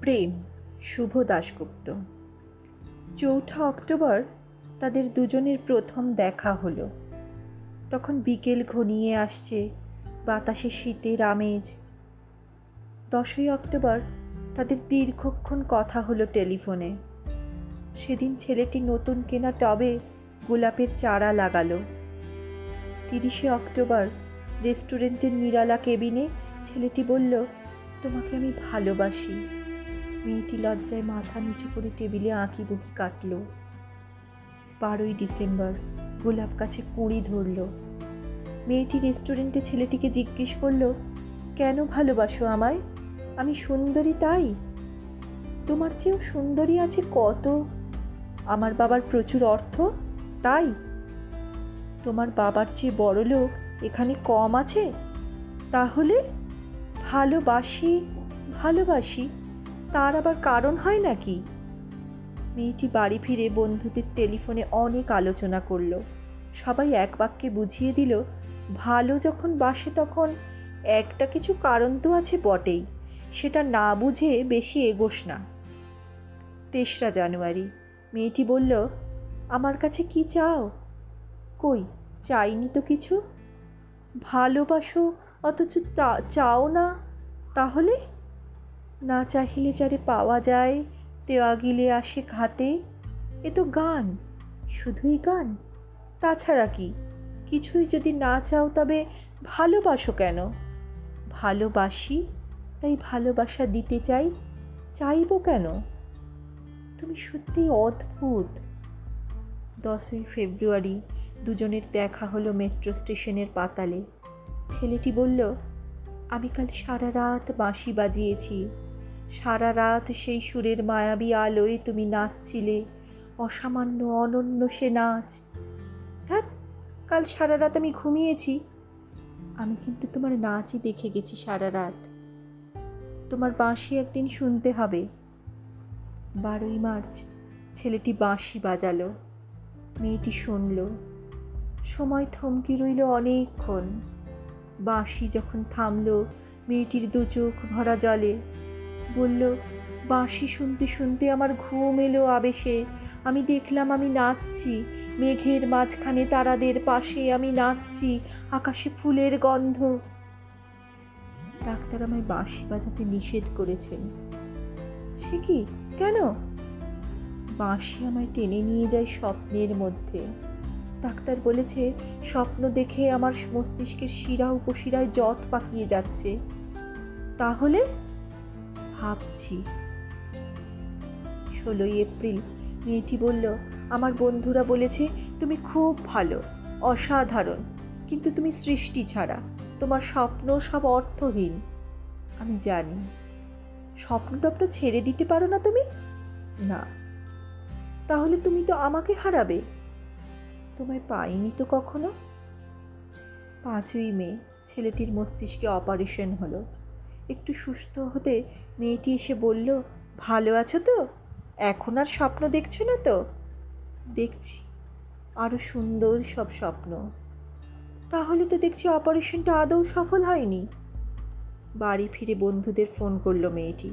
প্রেম, শুভ দাশগুপ্ত। চৌঠা অক্টোবর তাদের দুজনের প্রথম দেখা হলো। তখন বিকেল ঘনিয়ে আসছে, বাতাসে শীতের আমেজ। দশই অক্টোবর তাদের দীর্ঘক্ষণ কথা হলো টেলিফোনে। সেদিন ছেলেটি নতুন কেনা টবে গোলাপের চারা লাগালো। তিরিশে অক্টোবর রেস্টুরেন্টের নিরালা কেবিনে ছেলেটি বলল, তোমাকে আমি ভালোবাসি। মেয়েটি লজ্জায় মাথা নিচু করে টেবিলে আঁকি বুকি কাটল। বারোই ডিসেম্বর গোলাপ কাছে কুঁড়ি ধরল। মেয়েটি রেস্টুরেন্টে ছেলেটিকে জিজ্ঞেস করল, কেন ভালোবাসো আমায়? আমি সুন্দরী তাই? তোমার চেয়েও সুন্দরী আছে কত? আমার বাবার প্রচুর অর্থ, তাই? তোমার বাবার চেয়ে বড় লোক এখানে কম আছে? তাহলে ভালোবাসি ভালোবাসি। তার আবার কারণ হয় নাকি? মেয়েটি বাড়ি ফিরে বন্ধুদের টেলিফোনে অনেক আলোচনা করল। সবাই এক বাক্যে বুঝিয়ে দিল, ভালো যখন বাসে তখন একটা কিছু কারণ তো আছে বটেই, সেটা না বুঝে বেশি এগোস না। তেসরা জানুয়ারি, মেয়েটি বলল, আমার কাছে কি চাও? কই, চাইনি তো কিছু? ভালোবাসো, অথচ চাও না, তাহলে? না চাহিলে যারে পাওয়া যায় দেওয়া গিলে আসে ঘাতে। এ তো গান, শুধুই গান? তাছাড়া কি? কিছুই যদি না চাও তবে ভালোবাসো কেন? ভালোবাসি, তাই ভালোবাসা দিতে চাই, চাইব কেন? তুমি সত্যি অদ্ভুত। দশই ফেব্রুয়ারি, দুজনের দেখা হলো মেট্রো স্টেশনের পাতালে। ছেলেটি বলল, আমি কাল সারা রাত বাঁশি বাজিয়েছি। সারা রাত সেই সুরের মায়াবী আলোয় তুমি নাচছিলে। অসামান্য অনন্য সে নাচ। ধ্যাত কাল সারা রাত আমি ঘুমিয়েছি। আমি কিন্তু তোমার নাচই দেখে গেছি সারা রাত। তোমার বাঁশি একদিন শুনতে হবে। বারোই মার্চ, ছেলেটি বাঁশি বাজালো। মেয়েটি শুনল। সময় থমকি রইল অনেকক্ষণ। বাঁশি যখন থামলো, মেয়েটির দু চোখ ভরা জলে। বলল, বাঁশি শুনতে শুনতে আমার ঘুম এলো আবেশে। আমি দেখলাম আমি নাচছি। মেঘের মাঝখানে তারাদের পাশে আমি নাচছি। আকাশে ফুলের গন্ধ। ডাক্তার আমায় বাঁশি বাজাতে নিষেধ করেছেন। সে কি? কেন? বাঁশি আমায় টেনে নিয়ে যায় স্বপ্নের মধ্যে। ডাক্তার বলেছে, স্বপ্ন দেখে আমার মস্তিষ্কের শিরা উপশিরায় জট পাকিয়ে যাচ্ছে। তাহলে? ভাবছি। ষোলোই এপ্রিল, মেয়েটি বলল, আমার বন্ধুরা বলেছে তুমি খুব ভালো, অসাধারণ, কিন্তু তুমি সৃষ্টি ছাড়া, তোমার স্বপ্ন সব অর্থহীন। আমি জানি। স্বপ্ন টপ্ন ছেড়ে দিতে পারো না তুমি? না। তাহলে তুমি তো আমাকে হারাবে? তোমায় পাইনি তো কখনো? পাঁচই মে, ছেলেটির মস্তিষ্কে অপারেশন হলো। একটু সুস্থ হতে মেয়েটি এসে বলল, ভালো আছো তো? এখন আর স্বপ্ন দেখছ না তো? দেখছি আরও সুন্দর সব স্বপ্ন। তাহলে তো দেখছি অপারেশনটা আদৌ সফল হয়নি। বাড়ি ফিরে বন্ধুদের ফোন করল মেয়েটি।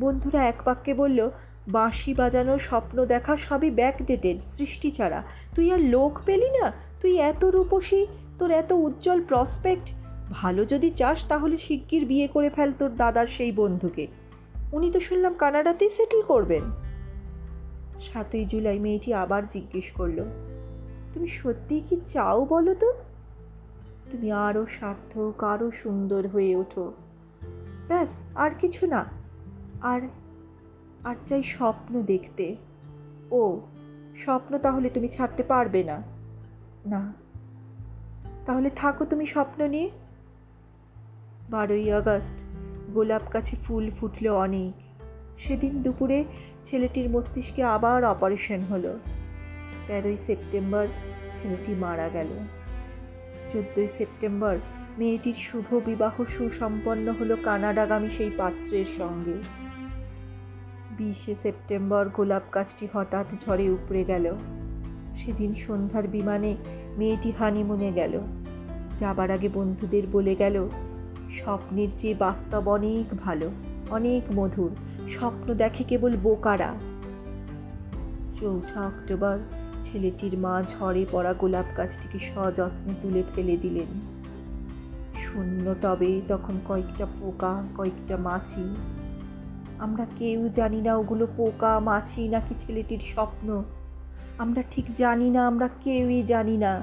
বন্ধুরা এক বাক্যে বলল, বাঁশি বাজানো, স্বপ্ন দেখা সবই ব্যাকডেটেড সৃষ্টি ছাড়া। তুই আর লোক পেলি না? তুই এত রূপসী, তোর এত উজ্জ্বল প্রসপেক্ট ভালো যদি চাস তাহলে শিগগির বিয়ে করে ফেল তোর দাদার সেই বন্ধুকে। উনি তো শুনলাম কানাডাতেই সেটেল করবেন। সাতই জুলাই মেয়েটি আবার জিজ্ঞেস করল, তুমি সত্যিই কি চাও বলো তো? তুমি আরও সার্থক আরও সুন্দর হয়ে ওঠো। ব্যাস, আর কিছু না। আর আর চাই স্বপ্ন দেখতে। ও, স্বপ্ন তাহলে তুমি ছাড়তে পারবে না। না। তাহলে থাকো তুমি স্বপ্ন নিয়ে। বারোই আগস্ট, গোলাপ গাছে ফুল ফুটলো অনেক। সেদিন দুপুরে ছেলেটির মস্তিষ্কে আবার অপারেশন হলো। তেরোই সেপ্টেম্বর ছেলেটি মারা গেল। চোদ্দোই সেপ্টেম্বর মেয়েটির শুভ বিবাহ সুসম্পন্ন হলো কানাডাগামী সেই পাত্রের সঙ্গে। বিশে সেপ্টেম্বর গোলাপ গাছটি হঠাৎ ঝড়ে উপড়ে গেল। সেদিন সন্ধ্যার বিমানে মেয়েটি হানিমুনে গেল। যাবার আগে বন্ধুদের বলে গেল স্বপ্নের চেয়ে বাস্তব অনেক ভালো, অনেক মধুর। স্বপ্ন দেখে কেবল বোকারা। চৌঠা অক্টোবর, ছেলেটির মা ঝড়ে পড়া গোলাপ গাছটিকে সযত্নে তুলে ফেলে দিলেন। শূন্য তবে তখন কয়েকটা পোকা, কয়েকটা মাছি। আমরা কেউ জানি না ওগুলো পোকা, মাছি নাকি ছেলেটির স্বপ্ন। আমরা ঠিক জানি না, আমরা কেউই জানি না।